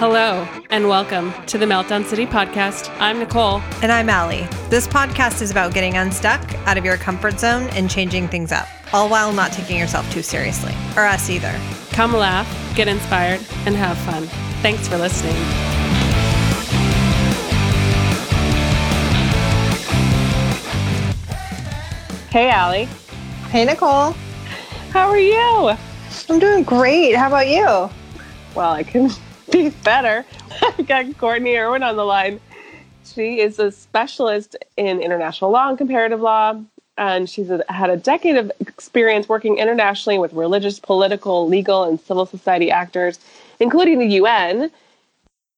Hello, and welcome to the Meltdown City podcast. I'm Nicole. And I'm Allie. This podcast is about getting unstuck out of your comfort zone and changing things up, all while not taking yourself too seriously, or us either. Come laugh, get inspired, and have fun. Thanks for listening. Hey, Allie. Hey, Nicole. How are you? I'm doing great. How about you? Well, I can be better. I got Courtney Erwin on the line. She is a specialist in international law and comparative law, and she's a, had a decade of experience working internationally with religious, political, legal, and civil society actors, including the UN.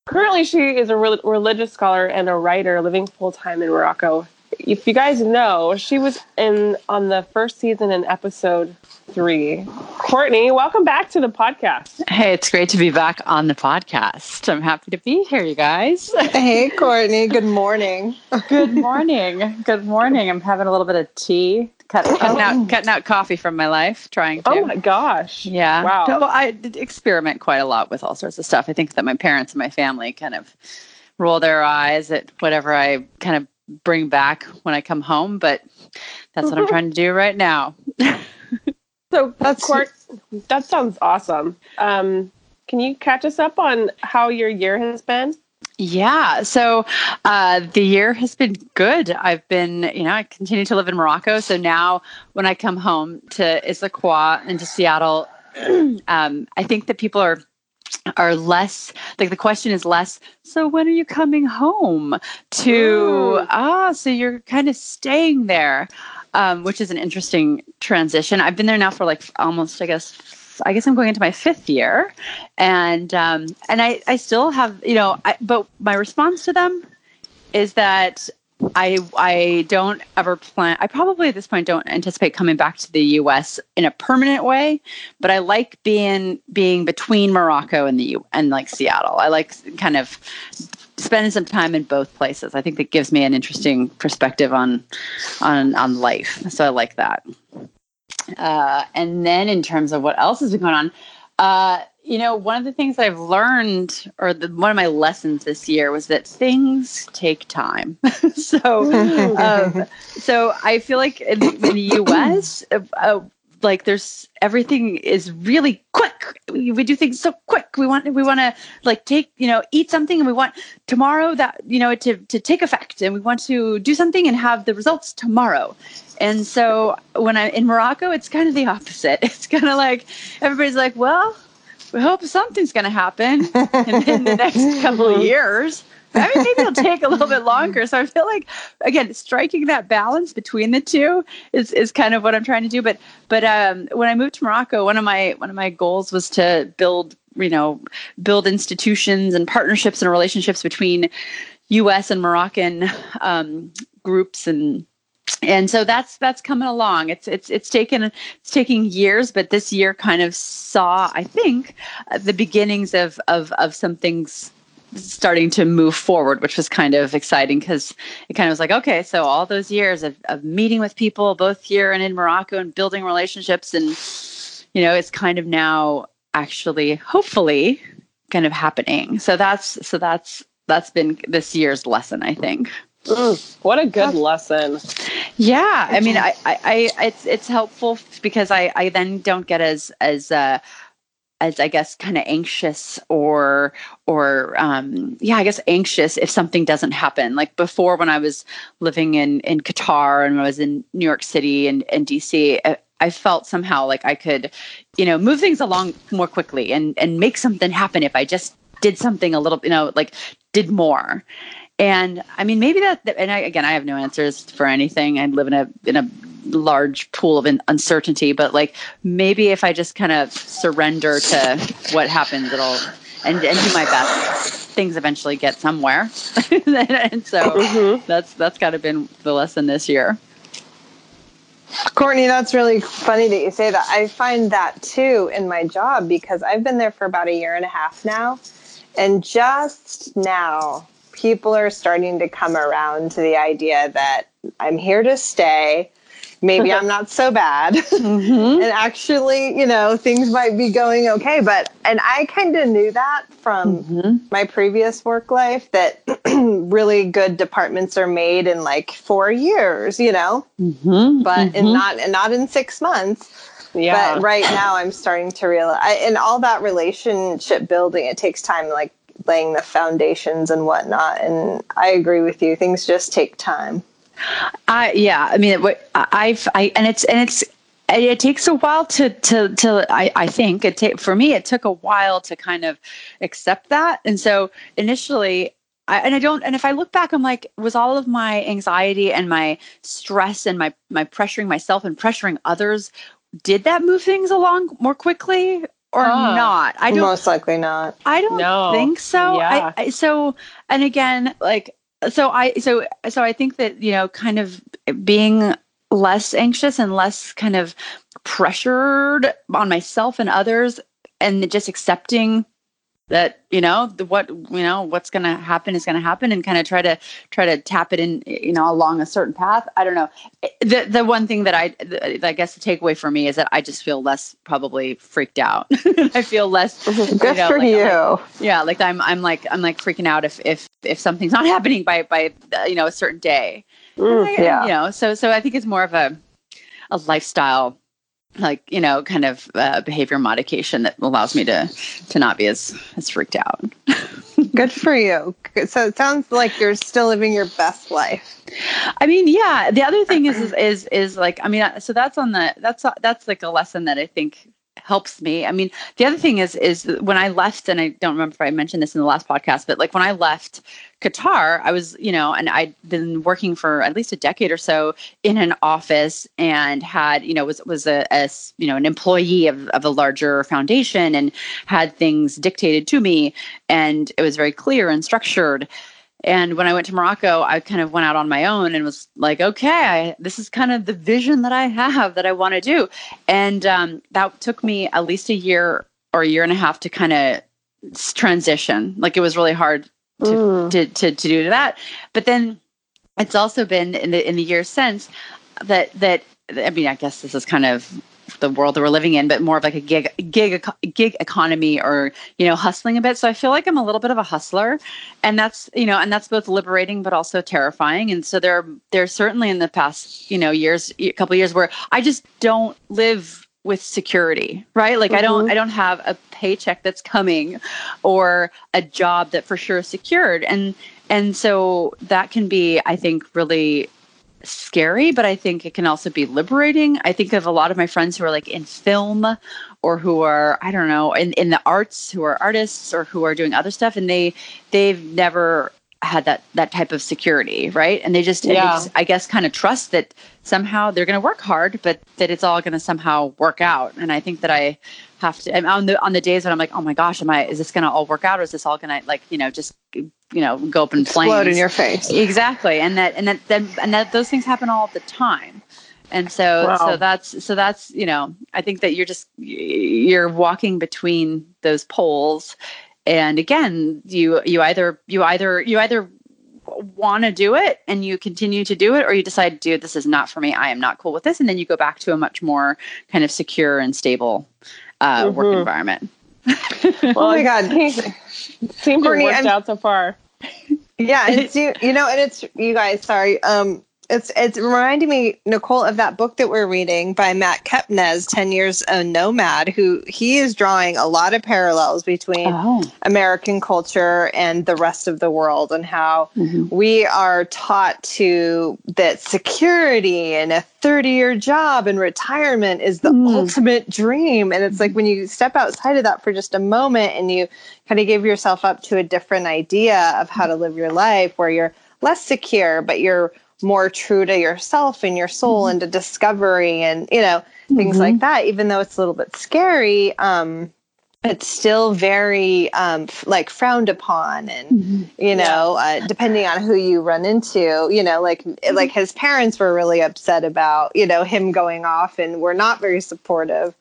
Currently, she is a re- religious scholar and a writer living full time in Morocco. If you guys know, she was in on the first season in episode three. Courtney, welcome back to the podcast. Hey, it's great to be back on the podcast. I'm happy to be here, you guys. Hey, Courtney. Good morning. Good morning. Good morning. I'm having a little bit of tea, cut, oh. cutting out cutting out coffee from my life, trying to. Oh my gosh! Yeah. Wow. So I did experiment quite a lot with all sorts of stuff. I think that my parents and my family kind of roll their eyes at whatever I kind of bring back when I come home, but that's what I'm trying to do right now. So that's Court, that sounds awesome. Um, can you catch us up on how your year has been? Yeah, so uh, the year has been good. I've been, you know, I continue to live in Morocco. So now when I come home to Issaquah and to Seattle, um, I think that people are are less like the question is less so when are you coming home? to Ooh. ah so you're kind of staying there um, which is an interesting transition. I've been there now for like almost i guess I guess I'm going into my fifth year, and um, and I I still have you know I, but my response to them is that I I don't ever plan. I probably at this point don't anticipate coming back to the U.S. in a permanent way, but I like being being between Morocco and the U and like Seattle. I like kind of spending some time in both places. I think that gives me an interesting perspective on on on life. So I like that. Uh, and then in terms of what else has been going on, uh, you know, one of the things I've learned, or the, one of my lessons this year, was that things take time. so, um, so I feel like in, in the U.S., uh, uh, like there's everything is really quick. We, we do things so quick. We want we want to like take you know eat something and we want tomorrow that you know to to take effect and we want to do something and have the results tomorrow. And so when I'm in Morocco, it's kind of the opposite. It's kind of like everybody's like, well, we hope something's going to happen in, the next couple of years. I mean, maybe it'll take a little bit longer. So I feel like, again, striking that balance between the two is, is kind of what I'm trying to do. But but um, when I moved to Morocco, one of my one of my goals was to build you know build institutions and partnerships and relationships between U.S. and Moroccan um, groups and and so that's that's coming along. It's it's it's taken it's taking years but this year kind of saw i think uh, the beginnings of of of some things starting to move forward which was kind of exciting because it kind of was like okay so all those years of, of meeting with people both here and in morocco and building relationships and you know it's kind of now actually hopefully kind of happening. So that's so that's that's been this year's lesson i think. Mm, what a good lesson. Yeah, I mean, I, I, I, it's it's helpful because I, I then don't get as as uh, as I guess kind of anxious or or um, yeah, I guess anxious if something doesn't happen. Like before, when I was living in in Qatar and I was in New York City and and DC. I, I felt somehow like I could, you know, move things along more quickly and and make something happen if I just did something a little, you know, like did more. And I mean, maybe that, and I, again, I have no answers for anything. I live in a, in a large pool of uncertainty, but like maybe if I just kind of surrender to what happens, it'll, and, and do my best, things eventually get somewhere. and so mm-hmm. that's, that's gotta been the lesson this year. Courtney, that's really funny that you say that. I find that too in my job because I've been there for about a year and a half now. And just now, people are starting to come around to the idea that I'm here to stay maybe I'm not so bad. Mm-hmm. and actually, you know, things might be going okay. But, and I kind of knew that from Mhm. my previous work life that really good departments are made in like four years, you know, Mhm. but in Mhm. not, and not in six months. Yeah. But right now, I'm starting to realize, I, and all that relationship building, it takes time, like laying the foundations and whatnot. And I agree with you; things just take time. I yeah, I mean, I've I and it's and it's it takes a while to to to I I think it take for me it took a while to kind of accept that, and so initially. I, and I don't. And if I look back, I'm like, was all of my anxiety and my stress and my my pressuring myself and pressuring others, did that move things along more quickly or Huh. not? I don't. Most likely not. I don't No. think so. Yeah. I, I so and again, like so I so so I think that you know, kind of being less anxious and less kind of pressured on myself and others, and just accepting that you know the, what you know what's going to happen is going to happen and kind of try to try to tap it in you know along a certain path i don't know the the one thing that i the, i guess the takeaway for me is that i just feel less probably freaked out i feel less Good know, for like- you. like- yeah like i'm i'm like i'm like freaking out if if if something's not happening by by uh, you know a certain day Mm, And, yeah. you know so so i think it's more of a a lifestyle like you know kind of uh, behavior modification that allows me to to not be as as freaked out Good for you. So it sounds like you're still living your best life. I mean, yeah. The other thing is, is, is, is like, I mean, so that's on the, that's, that's like a lesson that I think helps me. I mean, the other thing is, is when I left, and I don't remember if I mentioned this in the last podcast, but like when I left Qatar, I was, you know, and I'd been working for at least a decade or so in an office and had, you know, was, was a, you know, an employee of, of a larger foundation and had things dictated to me. And it was very clear and structured. And when I went to Morocco, I kind of went out on my own and was like, okay, I, this is kind of the vision that I have that I want to do. And um, that took me at least a year or a year and a half to kind of transition. Like it was really hard to, Mm. to, to, to do that. But then it's also been in the in the years since that that I mean, I guess this is kind of the world that we're living in, but more of like a gig gig gig economy or you know hustling a bit. So I feel like I'm a little bit of a hustler, and that's you know, and that's both liberating but also terrifying. And so there there's certainly in the past you know years, a couple of years where I just don't live with security, right? Like I don't mm-hmm. I don't have a paycheck that's coming or a job that for sure is secured, and and so that can be I think really scary, but I think it can also be liberating. I think of a lot of my friends who are like in film or who are, I don't know, in, in the arts, who are artists or who are doing other stuff, and they they've never had that that type of security, right? And they just, Yeah. just I guess, kind of trust that somehow they're going to work hard, but that it's all going to somehow work out. And I think that I have to and on the on the days when I'm like, oh my gosh, am I? Is this going to all work out, or is this all going to like you know just you know go up in flames? Explode in your face. exactly and that and that then and that those things happen all the time and so Wow. so that's so that's you know i think that you're just you're walking between those poles and again you you either you either you either want to do it and you continue to do it or you decide dude this is not for me i am not cool with this and then you go back to a much more kind of secure and stable uh, work Mhm. Environment Oh my God. Seems to have worked out so far. Yeah, and it's you, you know, and it's you guys. Sorry, um, it's it's reminding me, Nicole, of that book that we're reading by Matt Kepnes, Ten Years a Nomad, who he is drawing a lot of parallels between oh American culture and the rest of the world, and how Mhm. we are taught to that security and a 30 year job and retirement is the Mm. ultimate dream. And it's like when you step outside of that for just a moment and you kind of give yourself up to a different idea of how to live your life where you're less secure, but you're more true to yourself and your soul and to discovery and, you know, things Mhm. like that, even though it's a little bit scary. Um, it's still very um, f- like frowned upon and Mhm. you know uh, depending on who you run into you know like like his parents were really upset about you know him going off and were not very supportive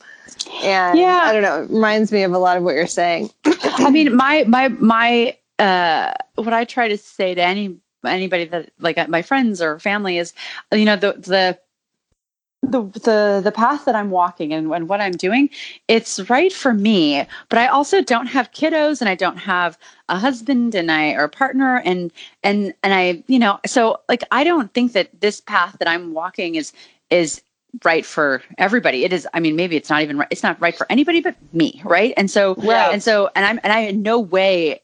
and Yeah. i don't know it reminds me of a lot of what you're saying I mean, my my my uh, what I try to say to any anybody that like uh, my friends or family is, you know, the the the the the path that I'm walking and, and what I'm doing, it's right for me. But I also don't have kiddos and I don't have a husband and I or a partner and and and I, you know, so like I don't think that this path that I'm walking is is right for everybody. It is. I mean, maybe it's not even right. It's not right for anybody but me, right? And so, yeah. and so, and I'm, and I in no way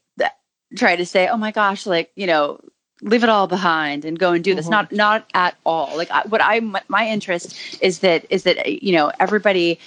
try to say, oh my gosh, like you know, leave it all behind and go and do this. Mhm. Not, not at all. Like I, what I, my, my interest is that is that you know everybody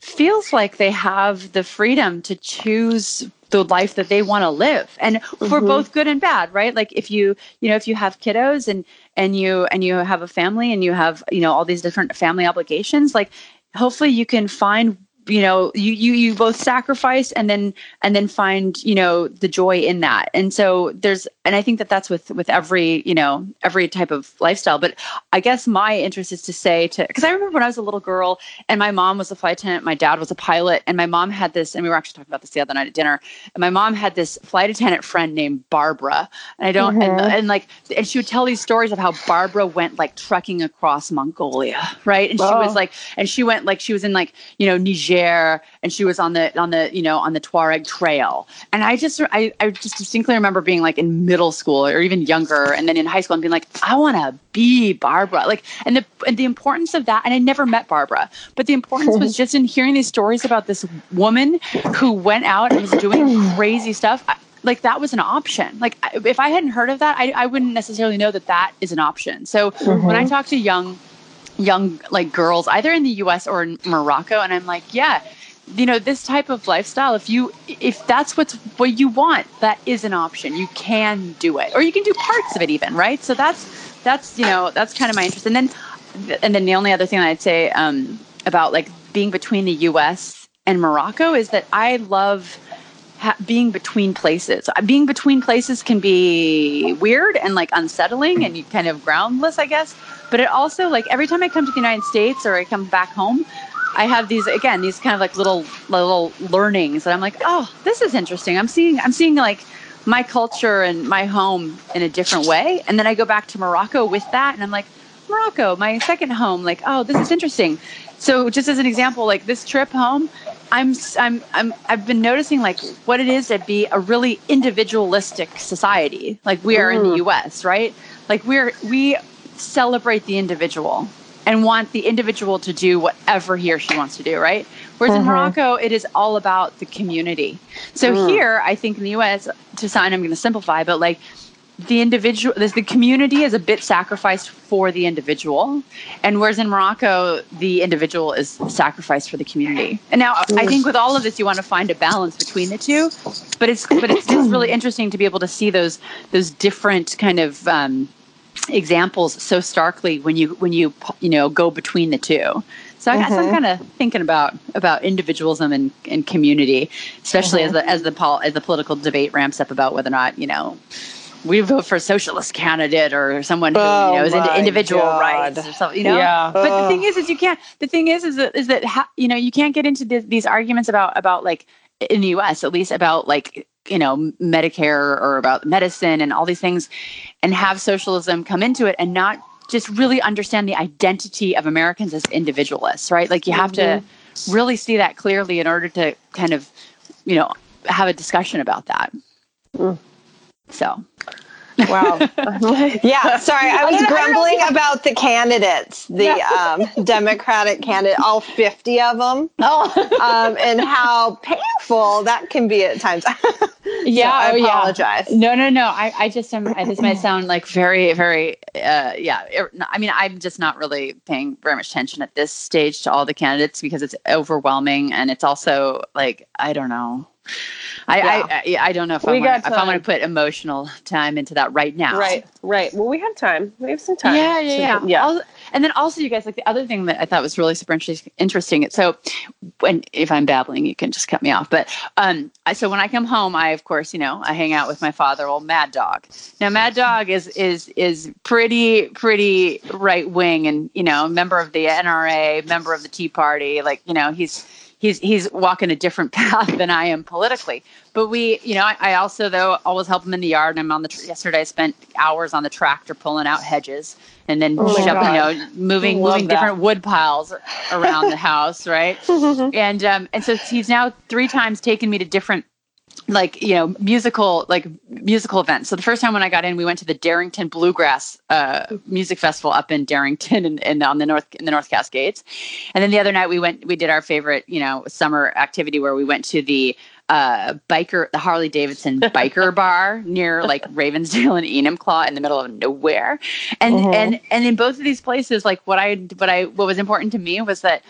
feels like they have the freedom to choose the life that they want to live and for Mhm. both good and bad right like if you you know if you have kiddos and and you and you have a family and you have you know all these different family obligations like hopefully you can find you know you you you both sacrifice and then and then find you know the joy in that. And so there's and i think that that's with with every you know every type of lifestyle. But i guess my interest is to say to because i remember when i was a little girl and my mom was a flight attendant my dad was a pilot and my mom had this and we were actually talking about this the other night at dinner and my mom had this flight attendant friend named barbara. And i don't and, Mhm. and like and she would tell these stories of how barbara went like trekking across mongolia right? And she was like and she went like she was in like you know niger and she was on the on the you know on the tuareg trail. And i just i, I just distinctly remember being like in middle school or even younger and then in high school and being like i want to be barbara. Like and the and the importance of that and i never met barbara but the importance was just in hearing these stories about this woman who went out and was doing crazy stuff. I- like that was an option. Like if i hadn't heard of that i, I wouldn't necessarily know that that is an option. So mm-hmm. when i talk to young young like girls either in the US or in Morocco and I'm like yeah you know this type of lifestyle if you if that's what's what you want that is an option. You can do it. Or you can do parts of it even right? So that's that's you know that's kind of my interest. And then and then the only other thing I'd say um, about like being between the US and Morocco is that I love ha- being between places. Uh, Being between places can be weird and like unsettling and kind of groundless, I guess. But it also like every time I come to the United States or I come back home, I have these again these kind of like little little learnings that I'm like, oh, this is interesting. I'm seeing I'm seeing like my culture and my home in a different way, and then I go back to Morocco with that, and I'm like, Morocco, my second home. Like, oh, this is interesting. So, just as an example, like this trip home, I'm I'm I'm I've been noticing like what it is to be a really individualistic society. Like we are in the Mm. U.S., right? Like we're we celebrate the individual and want the individual to do whatever he or she wants to do, right? Whereas in Mhm. Morocco, it is all about the community. So Mm. here, I think in the U.S., to sign, I'm going to simplify, but like the individual, this, the community is a bit sacrificed for the individual, and whereas in Morocco, the individual is sacrificed for the community. And now, I think with all of this, you want to find a balance between the two, but it's but it's, it's really interesting to be able to see those those different kind of um, examples so starkly when you when you you know go between the two. So I guess I'm Mhm. kind of thinking about about individualism and, and community, especially as the as the pol- as the political debate ramps up about whether or not you know we vote for a socialist candidate or someone who Oh you know is into individual God. rights or something. You know, Yeah. but the thing is, is you can't. The thing is, is that, is that ha, you know you can't get into th- these arguments about about like in the U.S. at least about like you know Medicare or about medicine and all these things, and have socialism come into it and not just really understand the identity of Americans as individualists, right? Like you have to really see that clearly in order to kind of you know have a discussion about that. Mm. So Wow. Yeah, sorry, I was grumbling about the candidates, the um, Democratic candidate, all 50 of them, oh um, and how painful that can be at times. yeah, I oh, yeah. apologize. No, no, no. I, I just am. I- This might sound like very, very, uh, yeah. I mean, I'm just not really paying very much attention at this stage to all the candidates because it's overwhelming, and it's also like I don't know. I, I, I, I don't know if I We want, got if I want to put emotional time into that right now. Right, right. Well, we have time. We have some time. Yeah, yeah, yeah. So, yeah. And then also, you guys, like the other thing that I thought was really super interest- interesting. So, when if I'm babbling, you can just cut me off. But um, I, so when I come home, I of course, you know, I hang out with my father, old Mad Dog. Now, Mad Dog is is is pretty pretty right wing, and you know, member of the NRA, member of the Tea Party. Like, you know, he's he's he's walking a different path than I am politically. But we, you know, I, I also though always help him in the yard. And I'm on the tr- yesterday. I spent hours on the tractor pulling out hedges and then Oh you know moving moving that. different wood piles around the house, right? and um, and so he's now three times taken me to different like you know musical like musical events so the first time when i got in we went to the darrington bluegrass uh, music festival up in darrington and, and on the north in the north cascades. And then the other night we went we did our favorite you know summer activity where we went to the uh, biker the harley davidson biker bar near like ravensdale and enumclaw in the middle of nowhere. And Mhm. and and in both of these places like what i what i what was important to me was that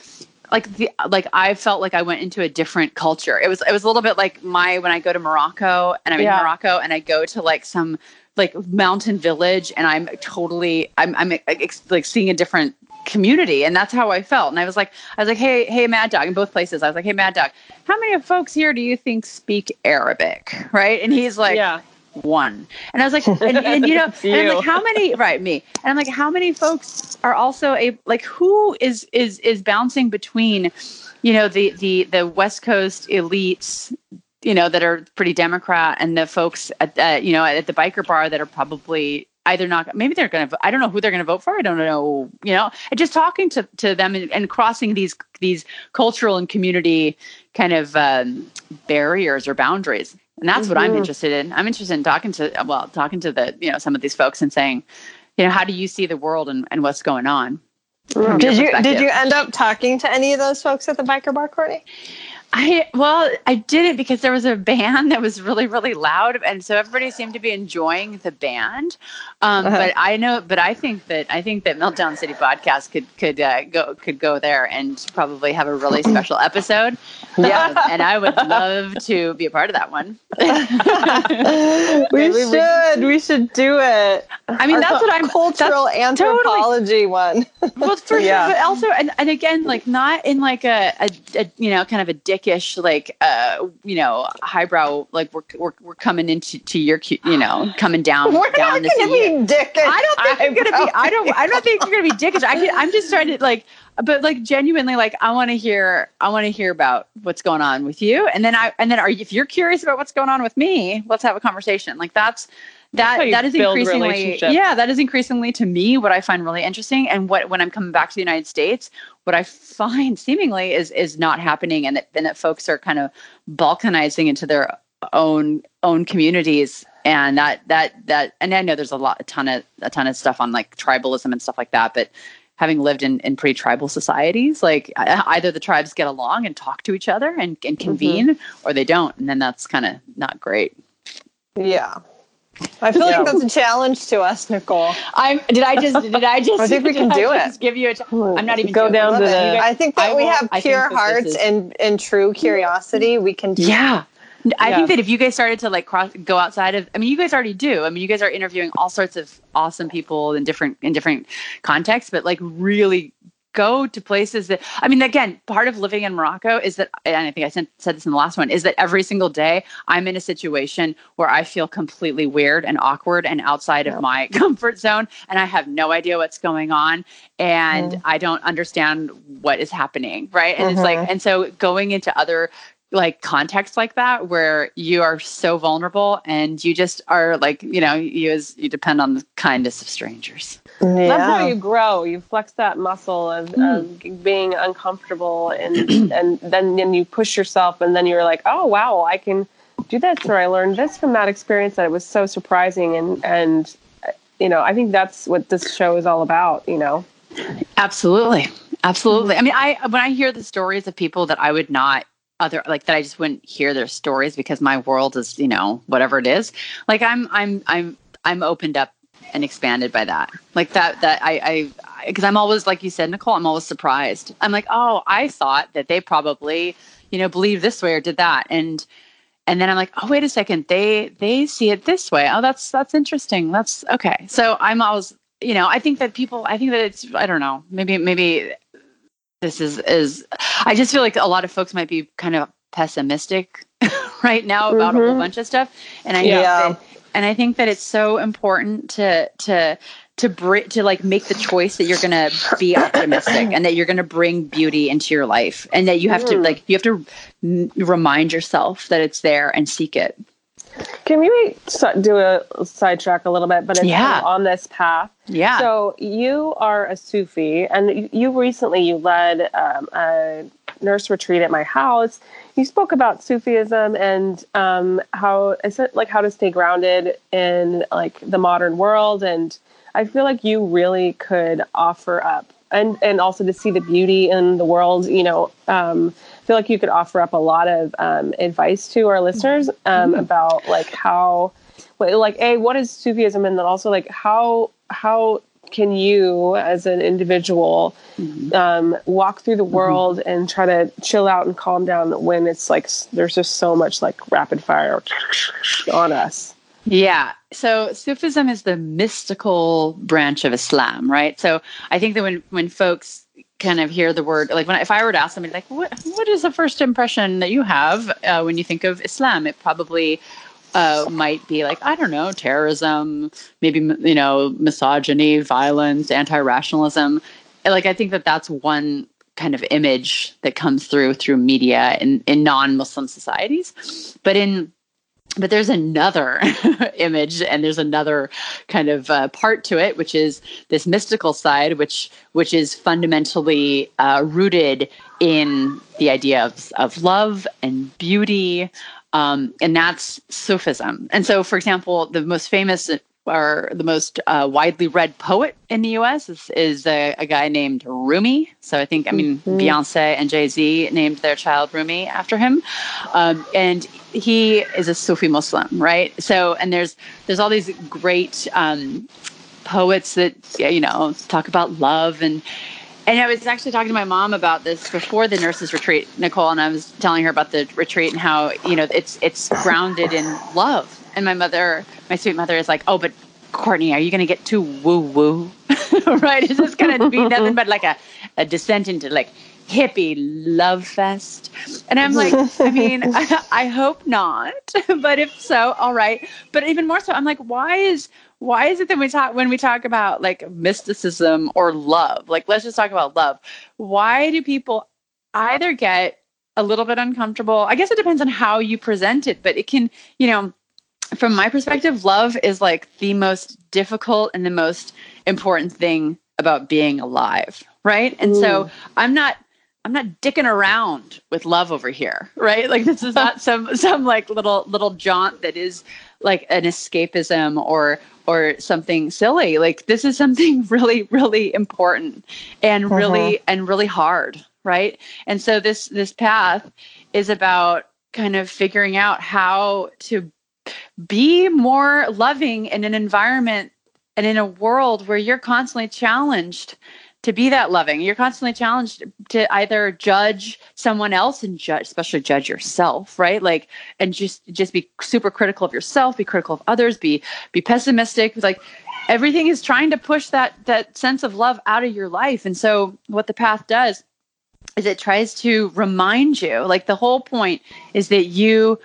like the like I felt like I went into a different culture. It was it was a little bit like my when I go to Morocco and I'm Yeah. in Morocco and I go to like some like mountain village and I'm totally I'm I'm ex- like seeing a different community and that's how I felt. And I was like I was like hey hey Mad Dog in both places. I was like hey Mad Dog, how many of folks here do you think speak Arabic? Right? And he's like yeah. One. And I was like, and, and you know, It's and I'm like, how many? Right, me. And I'm like, how many folks are also a like who is is is bouncing between, you know, the the the West Coast elites, you know, that are pretty Democrat, and the folks at uh, you know at the biker bar that are probably either not maybe they're going to i don't know who they're going to vote for i don't know you know and just talking to, to them and, and crossing these these cultural and community kind of um, barriers or boundaries and that's what i'm Mhm. interested in i'm interested in talking to well talking to the you know some of these folks and saying you know how do you see the world and, and what's going on from Did you did you end up talking to any of those folks at the biker bar, Courtney? I well, I didn't because there was a band that was really, really loud, and so everybody seemed to be enjoying the band. Um, Uh-huh. But I know, but I think that I think that Meltdown City podcast could could uh, go could go there and probably have a really special episode. Yeah. and I would love to be a part of that one. we Maybe we- should. We should do it. I mean, that's what I'm. cultural anthropology one. well for Yeah. sure but also and, and again like not in like a, a, a you know kind of a dickish like uh you know highbrow like we're we're, we're coming into to your you know coming down We're down not to gonna you. be dickish. I don't think you're gonna be. I don't. I don't think you're gonna be dickish. I can, I'm just trying to like, but like genuinely, like I want to hear. I want to hear about what's going on with you, and then I and then are you, if you're curious about what's going on with me, let's have a conversation. Like that's That's that you that is increasingly yeah that is increasingly to me what I find really interesting, and what when I'm coming back to the United States, what I find seemingly is is not happening, and that and that folks are kind of balkanizing into their own own communities. And that that that and i know there's a lot a ton of a ton of stuff on like tribalism and stuff like that. But having lived in in pretty tribal societies like either the tribes get along and talk to each other and, and mm-hmm. convene or they don't and then that's kind of not great Yeah. I feel Yeah. like that's a challenge to us, Nicole. i'm did i just did i just I think we did can I do just it. give you a ch- i'm not even go down to the. guys- I think that I we will- have pure hearts is- and, and true curiosity. We can do Yeah. I Yeah. think that if you guys started to like cross go outside of I mean you guys already do. I mean you guys are interviewing all sorts of awesome people in different in different contexts, but like really go to places that I mean again, part of living in Morocco is that and I think I said said this in the last one, is that every single day I'm in a situation where I feel completely weird and awkward and outside Yeah. of my comfort zone and I have no idea what's going on and I don't understand what is happening, right? And it's like Mhm. and so going into other like contexts like that where you are so vulnerable and you just are like you know you as you depend on the kindness of strangers Yeah. That's how you grow. You flex that muscle of, hmm. of being uncomfortable, and and then then you push yourself, and then you're like, oh wow, I can do this, or I learned this from that experience that it was so surprising, and and you know, I think that's what this show is all about. You know, absolutely absolutely i mean i when i hear the stories of people that i would not other like that i just wouldn't hear their stories because my world is you know whatever it is. Like i'm i'm i'm i'm opened up and expanded by that. Like that that i i because i'm always like you said nicole i'm always surprised. I'm like oh i thought that they probably you know believe this way or did that. And and then i'm like oh wait a second. They they see it this way. Oh that's that's interesting. That's okay. So i'm always you know i think that people i think that it's i don't know. Maybe maybe this is is i just feel like a lot of folks might be kind of pessimistic right now about a whole Mhm. bunch of stuff and i Yeah. think that, and i think that it's so important to to to bring to like make the choice that you're going to be optimistic and that you're going to bring beauty into your life and that you have to like you have to remind yourself that it's there and seek it can we do a sidetrack a little bit but it's yeah. kind of on this path yeah so you are a sufi and you recently you led um, a nurse retreat at my house you spoke about Sufism and um, how is it like how to stay grounded in like the modern world, and I feel like you really could offer up and and also to see the beauty in the world. You know, um, feel like you could offer up a lot of um, advice to our listeners um, mm-hmm. about like how, like a what is Sufism, and then also like how how can you as an individual mm-hmm. um, walk through the mm-hmm. world mm-hmm. and try to chill out and calm down when it's like there's just so much like rapid fire on us yeah so sufism is the mystical branch of islam right so i think that when when folks kind of hear the word like when if I were to ask somebody like what what is the first impression that you have uh, when you think of Islam it probably uh, might be like I don't know terrorism, maybe you know misogyny, violence, anti-rationalism. Like I think that that's one kind of image that comes through through media in in non-Muslim societies, but in but there's another image and there's another kind of uh, part to it which is this mystical side which which is fundamentally uh, rooted in the idea of, of love and beauty um, and that's Sufism. And so, for example, the most famous or the most uh, widely read poet in the U.S. is, is a, a, guy named Rumi. So I think, I mean, mm-hmm. Beyonce and Jay Z named their child Rumi after him, um, and he is a Sufi Muslim, right? So, and there's there's all these great um, poets that you know talk about love and and I was actually talking to my mom about this before the nurses retreat, Nicole, and I was telling her about the retreat and how you know it's it's grounded in love. And my mother, my sweet mother, is like, "Oh, but Courtney, are you going to get too woo woo? right? Is this going to be nothing but like a, a descent into like hippie love fest?" And I'm like, I mean, I, I hope not, but if so, all right. But even more so, I'm like, why is why is it that we talk when we talk about like mysticism or love like let's just talk about love why do people either get a little bit uncomfortable i guess it depends on how you present it but it can you know from my perspective love is like the most difficult and the most important thing about being alive right and Ooh. so i'm not I'm not dicking around with love over here, right? Like this is not some some like little little jaunt that is like an escapism or or something silly. Like this is something really, really important and uh-huh. really and really hard, right? And so this this path is about kind of figuring out how to be more loving in an environment and in a world where you're constantly challenged to be that loving. You're constantly challenged to either judge someone else and judge, especially judge yourself, right? Like, and just just be super critical of yourself, be critical of others, be be pessimistic. Like, everything is trying to push that that sense of love out of your life. And so, what the path does is it tries to remind you. Like, the whole point is that you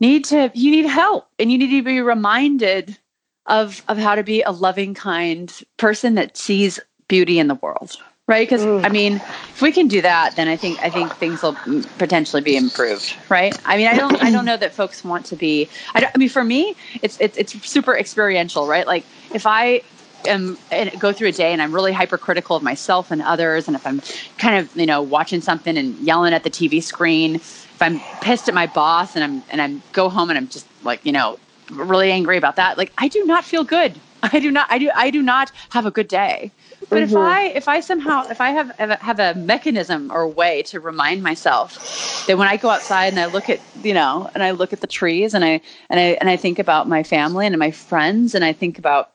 need to you need help, and you need to be reminded of of how to be a loving kind person that sees beauty in the world right? Because i mean if we can do that then i think i think things will potentially be improved right? I mean i don't i don't know that folks want to be i, I mean for me it's, it's it's super experiential right? Like if i am and go through a day and i'm really hypercritical of myself and others and if i'm kind of you know watching something and yelling at the tv screen if i'm pissed at my boss and i'm and i'm go home and i'm just like you know really angry about that like i do not feel good i do not i do i do not have a good day but mm-hmm. if I if I somehow if I have have a mechanism or way to remind myself that when I go outside and I look at you know and I look at the trees and I and I and I think about my family and my friends and I think about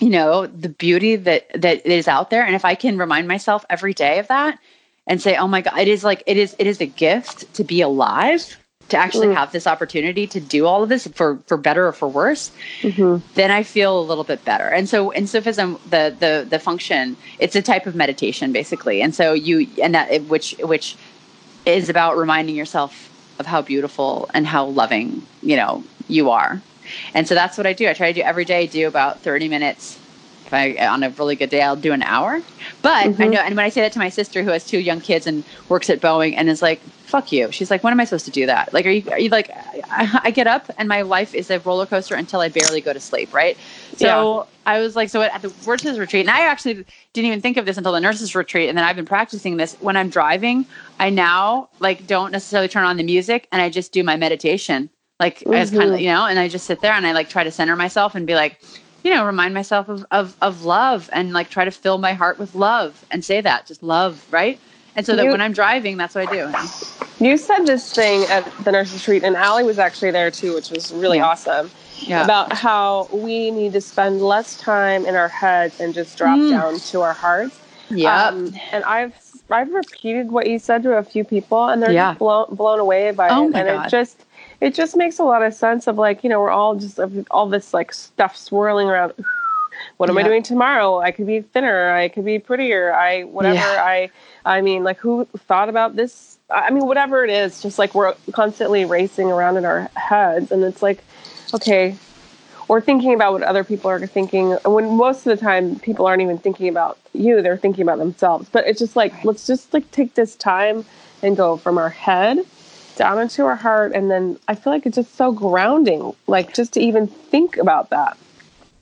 you know the beauty that that is out there and if I can remind myself every day of that and say oh my god it is like it is it is a gift to be alive to actually mm. have this opportunity to do all of this for for better or for worse mm-hmm. then i feel a little bit better and so in sufism the the the function it's a type of meditation basically and so you and that which which is about reminding yourself of how beautiful and how loving you know you are and so that's what i do i try to do every day do about 30 minutes I on a really good day I'll do an hour. But mm-hmm. I know, and when I say that to my sister who has two young kids and works at Boeing and is like, "Fuck you," she's like, "When am I supposed to do that? Like, are you, are you like?" I, I get up and my life is a roller coaster until I barely go to sleep, right? So yeah. I was like, so at the nurses retreat, and I actually didn't even think of this until the nurses retreat, and then I've been practicing this. When I'm driving, I now like don't necessarily turn on the music, and I just do my meditation, like mm-hmm. as kind of you know, and I just sit there and I like try to center myself and be like, you know, remind myself of, of, of love and like try to fill my heart with love and say that, just love, right? And so that you, when I'm driving, that's what I do. You said this thing at the nurses retreat, and Allie was actually there too, which was really yeah. awesome. Yeah. About how we need to spend less time in our heads and just drop mm. down to our hearts. Yeah. Um, and I've I've repeated what you said to a few people, and they're yeah. blown blown away by oh it. and God. it just it just makes a lot of sense of like you know we're all just all this like stuff swirling around. What am yeah. i doing tomorrow? I could be thinner. I could be prettier. I whatever yeah. i i mean like who thought about this? I mean whatever it is just like we're constantly racing around in our heads and it's like okay. Or thinking about what other people are thinking when most of the time people aren't even thinking about you they're thinking about themselves. But it's just like let's just like take this time and go from our head down into our heart and then i feel like it's just so grounding like just to even think about that.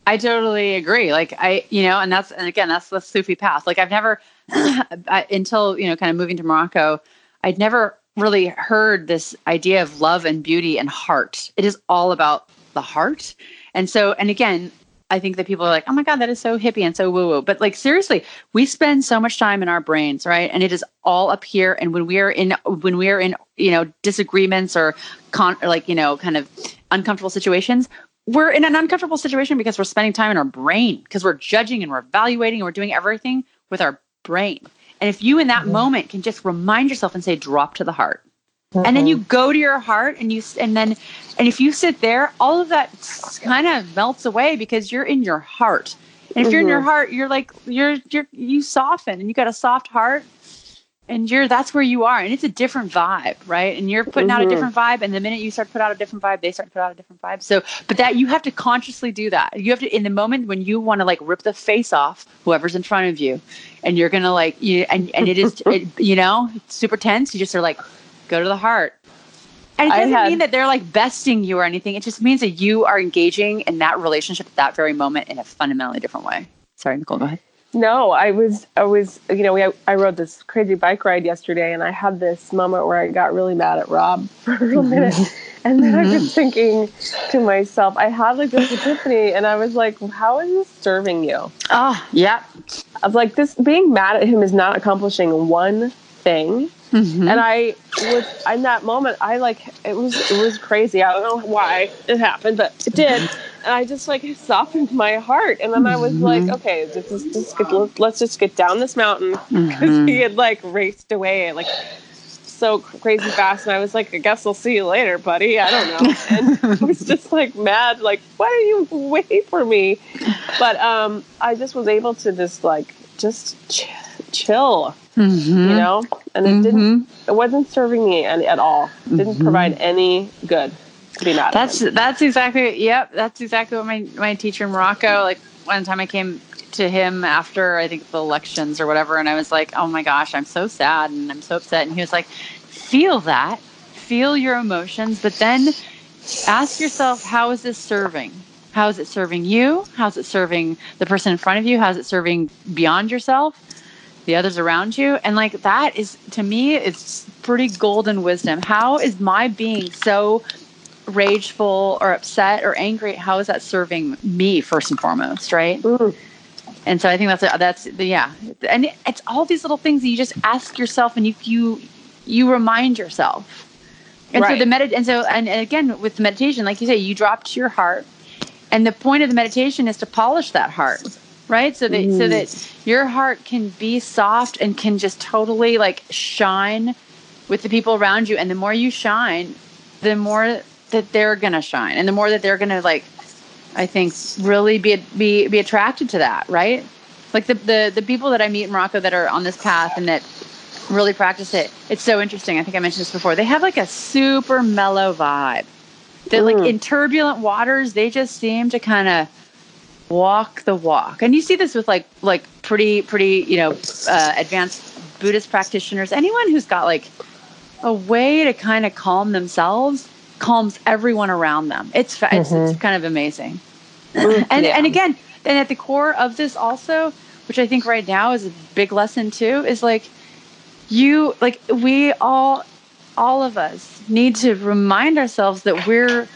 I totally agree. Like i you know and that's and again that's the sufi path. Like i've never until you know kind of moving to morocco i'd never really heard this idea of love and beauty and heart. It is all about the heart. And so and again I think that people are like, oh my God, that is so hippie and so woo woo. But like, seriously, we spend so much time in our brains, right? And it is all up here. And when we are in, when we are in, you know, disagreements or con, or like, you know, kind of uncomfortable situations, we're in an uncomfortable situation because we're spending time in our brain because we're judging and we're evaluating and we're doing everything with our brain. And if you in that mm-hmm. moment can just remind yourself and say, drop to the heart, Mm-hmm. And then you go to your heart and you and then and if you sit there, all of that kind of melts away because you're in your heart. And if mm-hmm. you're in your mm-hmm. heart, you're like you're you're you soften and you got a soft heart and you're that's where you are and it's a different vibe right and you're putting mm-hmm. out a mm-hmm. different vibe and the minute you start to put out a different vibe they start to put out a different vibe so but that you have to consciously do that you have to in the moment when you want to like rip the face off whoever's in front of you and you're gonna like you and and it is it, you know super tense you just are like go to the heart. And it doesn't had, mean that they're like besting you or anything. It just means that you are engaging in that relationship at that very moment in a fundamentally different way. Sorry, Nicole, go ahead. No, I was, I was, you know, we, I rode this crazy bike ride yesterday and I had this moment where I got really mad at Rob for a little mm-hmm. minute. And then I was mm-hmm. thinking to myself, I had like this epiphany and I was like, how is this serving you? Oh, yeah. I was like, this being mad at him is not accomplishing one thing. Mm-hmm. And I was in that moment, I like it was it was crazy. I don't know why it happened, but it did. And I just like softened my heart. And then I was mm-hmm. like, okay, let's just, just get, let's just get down this mountain because mm-hmm. he had like raced away like so crazy fast. And I was like, I guess I'll see you later, buddy. I don't know. And I was just like mad, like, why are you wait for me? But um, I just was able to just like just ch- chill Mm-hmm. you know? And it mm-hmm. didn't it wasn't serving me any, at all. It didn't mm-hmm. provide any good to be mad that's that's exactly yep that's exactly what my my teacher in morocco like one time i came to him after i think the elections or whatever and i was like oh my gosh i'm so sad and i'm so upset. And he was like feel that. Feel your emotions but then ask yourself how is this serving? How is it serving you? How's it serving the person in front of you? How's it serving beyond yourself the others around you. And like that is to me it's pretty golden wisdom. How is my being so rageful or upset or angry? How is that serving me first and foremost right? Ooh. and so i think that's that's the yeah. And it's all these little things that you just ask yourself and you you you remind yourself. And right. so the medit and so and, and again with the meditation like you say you drop to your heart. And the point of the meditation is to polish that heart right? So that mm. so that your heart can be soft and can just totally like shine with the people around you. And the more you shine the more that they're gonna shine. And the more that they're gonna like i think really be be be attracted to that right? Like the the, the people that i meet in morocco that are on this path and that really practice it it's so interesting. I think i mentioned this before. They have like a super mellow vibe. That mm. like in turbulent waters they just seem to kind of walk the walk. And you see this with like like pretty pretty you know uh, advanced Buddhist practitioners. Anyone who's got like a way to kind of calm themselves calms everyone around them. It's mm-hmm. it's, it's, kind of amazing. and yeah. and again, and at the core of this also, which I think right now is a big lesson too, is like you like we all all of us need to remind ourselves that we're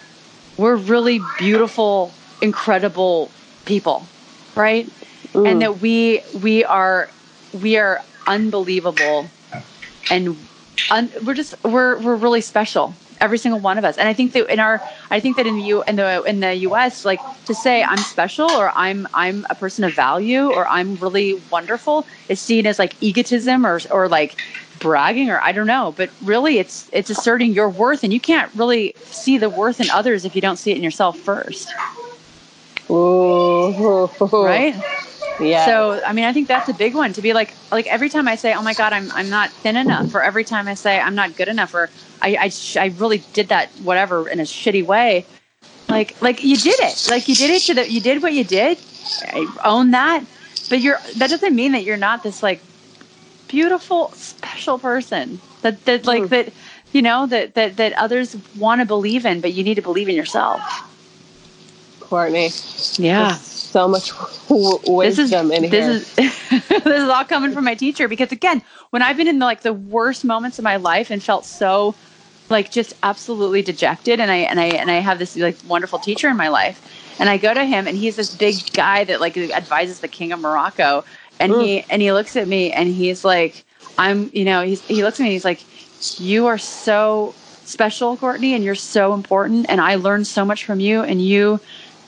we're really beautiful, incredible people, right? And mm. that we we are we are unbelievable and un, we're just we're we're really special every single one of us. And i think that in our i think that in the u in the in the us like to say i'm special or i'm i'm a person of value or i'm really wonderful is seen as like egotism or or like bragging or i don't know. But really it's it's asserting your worth and you can't really see the worth in others if you don't see it in yourself first Ooh. right yeah. So I mean, I think that's a big one to be like, like every time I say, "Oh my God, I'm I'm not thin enough," or every time I say, "I'm not good enough," or I I, sh- I really did that whatever in a shitty way, like like you did it, like you did it to the you did what you did, I own that, but you're that doesn't mean that you're not this like beautiful special person that that like mm. that you know that that that others want to believe in, but you need to believe in yourself. Courtney. Yeah so much wisdom this is, in here. This is, this is all coming from my teacher because again, when I've been in the, like the worst moments of my life and felt so like just absolutely dejected and I and I and I have this like wonderful teacher in my life and I go to him and he's this big guy that like advises the king of Morocco and mm. he and he looks at me and he's like I'm you know he's he looks at me and he's like you are so special Courtney and you're so important and I learned so much from you and you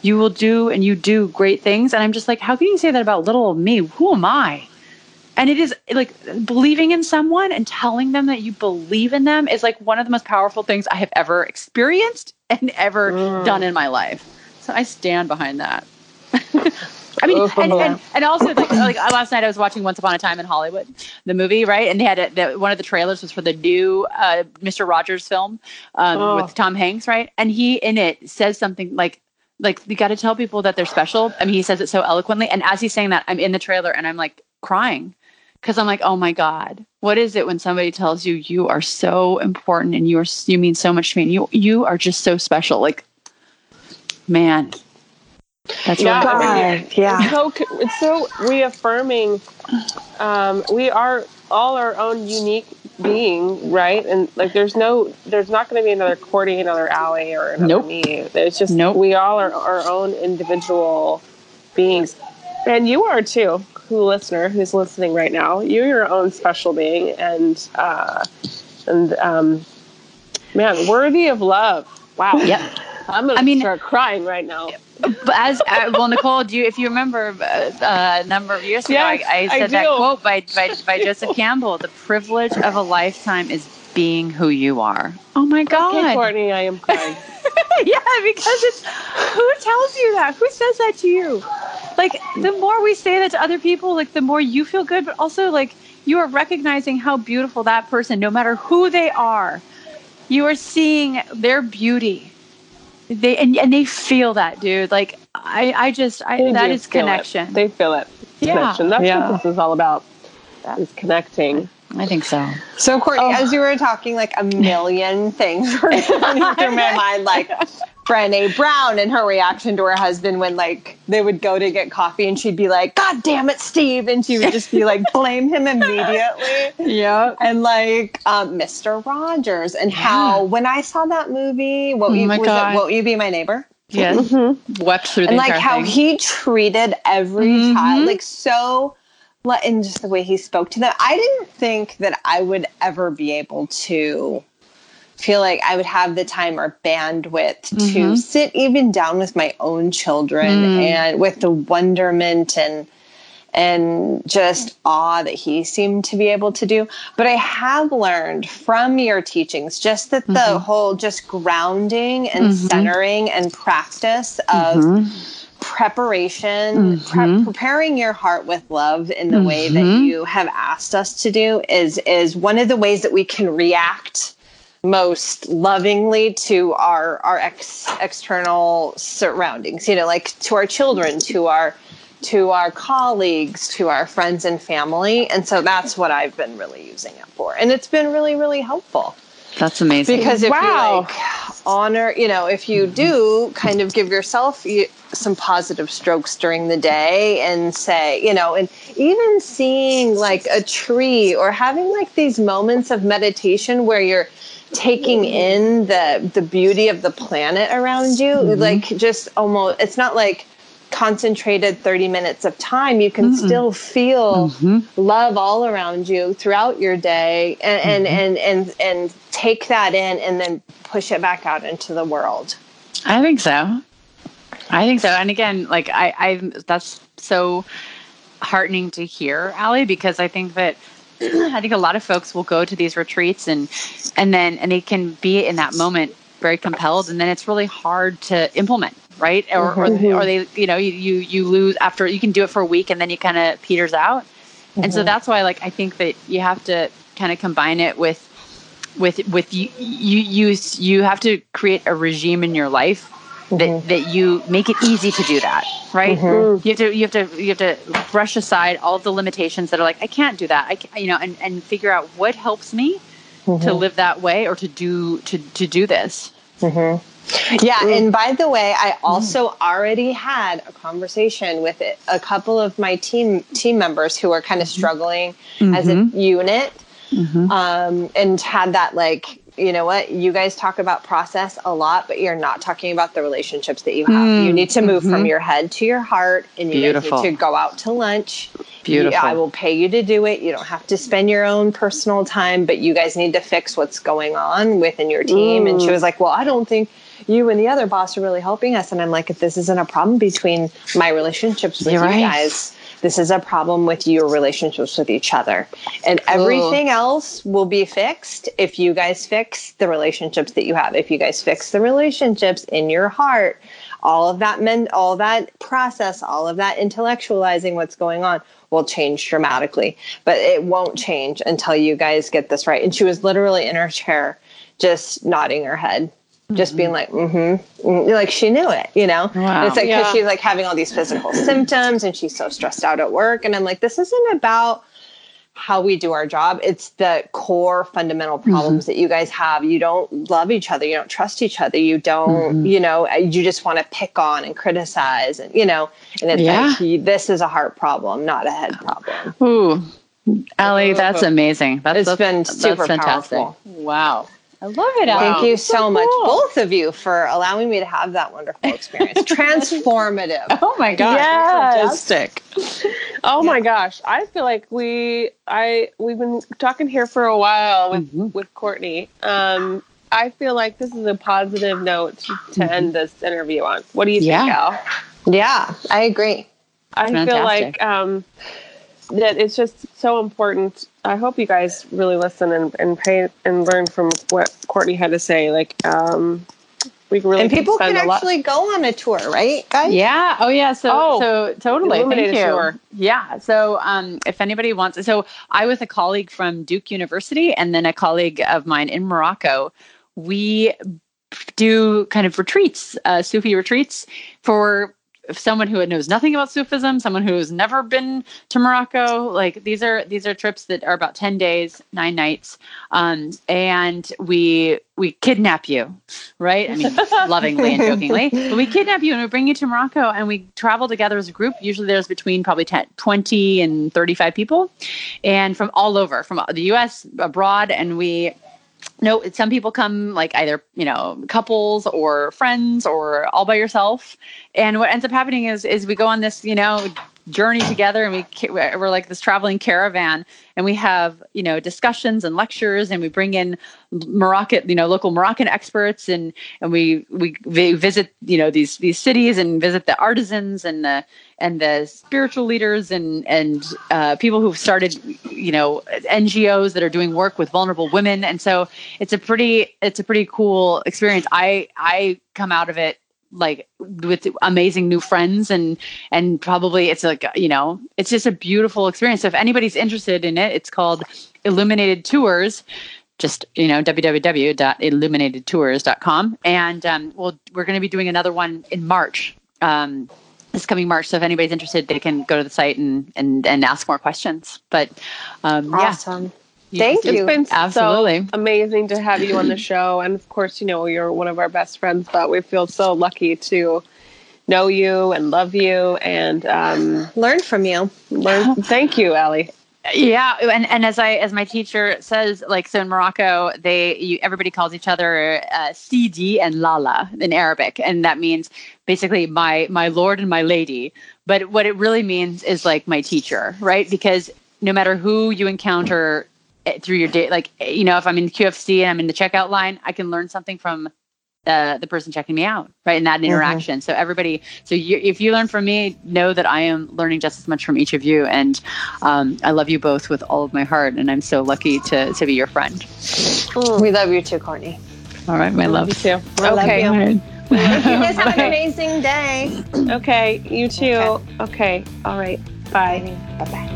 you will do and you do great things. And I'm just like, how can you say that about little me? Who am I? And it is like believing in someone and telling them that you believe in them is like one of the most powerful things I have ever experienced and ever mm. done in my life. So I stand behind that. I mean, and, and, and, also like, like last night I was watching Once Upon a Time in Hollywood, the movie, right? And they had a, the, one of the trailers was for the new uh, Mister Rogers film um, oh. with Tom Hanks, right? And he in it says something like like you got to tell people that they're special. I mean, he says it so eloquently. And as he's saying that, I'm in the trailer and I'm like crying because I'm like, oh my god, what is it when somebody tells you you are so important and you are you mean so much to me and you you are just so special? Like, man, that's yeah, I mean, yeah. It's so it's so reaffirming. Um, we are all our own unique being, right? And like, there's no, there's not going to be another Courtney, another Allie, or another nope. me. It's just nope. we all are our own individual beings, and you are too, who listener who's listening right now. You're your own special being, and uh, and um, man, worthy of love. Wow. Yep. I'm gonna I mean, start crying right now. But as uh, well, Nicole, do you, if you remember uh, uh a number of years ago, yes, I, I, said I that quote by, by by Joseph Campbell: "The privilege of a lifetime is being who you are." Oh my God, okay, Courtney, I am crying. yeah, because it's who tells you that? Who says that to you? Like the more we say that to other people, like the more you feel good, but also like you are recognizing how beautiful that person, no matter who they are, you are seeing their beauty they and, and they feel that dude like i i just i they that is connection it. they feel it yeah. connection that's yeah. what this is all about that is connecting I think so. So, Courtney, oh. as you were talking, like a million things were running through my mind, like Brené Brown and her reaction to her husband when like they would go to get coffee and she'd be like, God damn it, Steve. And she would just be like, blame him immediately. Yeah. And like um, Mr. Rogers and yeah. how when I saw that movie, what oh you, was God. it, Won't You Be My Neighbor? Yes. Mm-hmm. Wept through the And like how thing. he treated every mm-hmm. child, like so and just the way he spoke to them. I didn't think that I would ever be able to feel like I would have the time or bandwidth mm-hmm. to sit even down with my own children mm. and with the wonderment and and just awe that he seemed to be able to do. But I have learned from your teachings just that mm-hmm. the whole just grounding and mm-hmm. centering and practice of mm-hmm. preparation, mm-hmm. pre- preparing your heart with love in the way that mm-hmm. you have asked us to do is is one of the ways that we can react most lovingly to our our ex, external surroundings you know like to our children to our to our colleagues to our friends and family. And so that's what i've been really using it for. And it's been really really helpful. That's amazing. Because if Wow. you like honor you know if you mm-hmm. do kind of give yourself some positive strokes during the day and say you know and even seeing like a tree or having like these moments of meditation where you're taking mm. in the the beauty of the planet around you mm-hmm. like just almost it's not like concentrated 30 minutes of time. You can still feel mm-hmm. love all around you throughout your day and, and and and and take that in and then push it back out into the world. I think so. I think so. And again, like I, I that's so heartening to hear, Allie, because I think that I think a lot of folks will go to these retreats and and then and they can be in that moment very compelled and then it's really hard to implement right? Or or, mm-hmm. or they you know you, you you lose after you can do it for a week and then you kind of peters out. And so mm-hmm. that's why like i think that you have to kind of combine it with with with you you you you have to create a regime in your life that mm-hmm. that you make it easy to do that right? Mm-hmm. You have to you have to you have to brush aside all the limitations that are like i can't do that. I can, you know and and figure out what helps me to mm-hmm. live that way or to do to to do this. Yeah, mm. and by the way, I mm. also already had a conversation with it, a couple of my team team members who are kind of struggling as a unit, um, and had that like, you know what, you guys talk about process a lot, but you're not talking about the relationships that you have. You hmm. need to move from mm-hmm. your head to your heart, and you Beautiful. need to go out to lunch. Beautiful. I will pay you to do it. You don't have to spend your own personal time, but you guys need to fix what's going on within your team. And she hmm. was like, Well, I don't think you and the other boss are really helping us. And I'm like, If this isn't a problem between my relationships with You're you right. guys, this is a problem with your relationships with each other. And everything else will be fixed if you guys fix the relationships that you have. If you guys fix the relationships in your heart, all of that men all that process, all of that intellectualizing what's going on will change dramatically. But it won't change until you guys get this right. And she was literally in her chair, just nodding her head. Just being mm-hmm. like, mm-hmm, like she knew it, you know. Wow. It's like because Yeah. she's like having all these physical symptoms, and she's so stressed out at work. And I'm like, this isn't about how we do our job. It's the core fundamental mm-hmm. problems that you guys have. You don't love each other. You don't trust each other. You don't, mm-hmm. you know, uh, you just want to pick on and criticize, and you know. And it's Yeah. like this is a heart problem, not a head problem. Ooh, Allie, that's amazing. That's, It's that's- been that's super fantastic. powerful. Wow, I love it. Allie. Thank you That's so, much, both of you, for allowing me to have that wonderful experience. Transformative. Oh my gosh, Yes. fantastic. Oh my gosh, I feel like we I we've been talking here for a while with Mhm. with Courtney. Um, I feel like this is a positive note to, to end this interview on. What do you think, Yeah. Al? Yeah, I agree. I feel like um, that it's just so important. I hope you guys really listen and, and pay and learn from what Courtney had to say. Like, um, we can really And people spend can a lot- actually go on a tour, right, guys? Yeah. Oh, yeah. So, Oh, so totally. Illuminated Thank you. tour. Yeah. So, um, if anybody wants, so I with a colleague from Duke University and then a colleague of mine in Morocco, we do kind of retreats, uh, Sufi retreats for someone who knows nothing about Sufism, someone who's never been to Morocco. Like these are these are trips that are about ten days, nine nights, um, and we we kidnap you, right? I mean, lovingly and jokingly, but we kidnap you and we bring you to Morocco, and we travel together as a group. Usually, there's between probably 10, 20 and thirty five people, and from all over, from the U.S. abroad, and we no some people come like either you know couples or friends or all by yourself. And what ends up happening is is we go on this you know journey together and we we're like this traveling caravan and we have you know discussions and lectures and we bring in Moroccan you know local Moroccan experts and and we we vi- visit you know these these cities and visit the artisans and the and the spiritual leaders and and uh, people who've started you know NGOs that are doing work with vulnerable women. And so it's a pretty it's a pretty cool experience. I I come out of it like with amazing new friends and and probably it's like you know it's just a beautiful experience. So if anybody's interested in it it's called illuminated tours. Just you know www.illuminatedtours.com and um, we'll we're going to be doing another one in march. Um, this coming march so if anybody's interested they can go to the site and and, and ask more questions but um, Awesome. yeah Thank It's you. been Absolutely. so amazing to have you on the show. And of course, you know, you're one of our best friends, but we feel so lucky to know you and love you and um, Learn from you. learn. Thank you, Allie. Yeah, and and as I as my teacher says, like so in Morocco, they you, everybody calls each other uh, Sidi and Lala in Arabic, and that means basically my my lord and my lady. But what it really means is like my teacher, right? Because no matter who you encounter eh, through your day, like eh, you know, if I'm in QFC and I'm in the checkout line, I can learn something from uh, the person checking me out, right? In that interaction. So everybody, so you, if you learn from me, know that I am learning just as much from each of you, and um, I love you both with all of my heart, and I'm so lucky to to be your friend. We love you too, Courtney. All right, my love. You too. love Okay. you. All right. Thank you guys. Have an amazing day. Okay. You too. Okay. All right. Bye. Bye bye.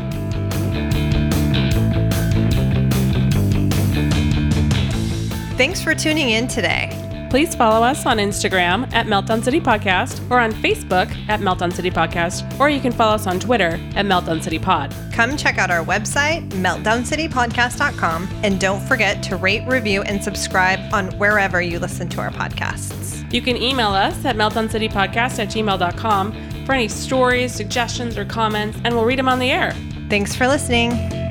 Thanks for tuning in today. Please follow us on Instagram at Meltdown City Podcast or on Facebook at Meltdown City Podcast, or you can follow us on Twitter at Meltdown City Pod. Come check out our website, meltdowncitypodcast.com, and don't forget to rate, review, and subscribe on wherever you listen to our podcasts. You can email us at meltdowncitypodcast at gmail.com for any stories, suggestions, or comments, and we'll read them on the air. Thanks for listening.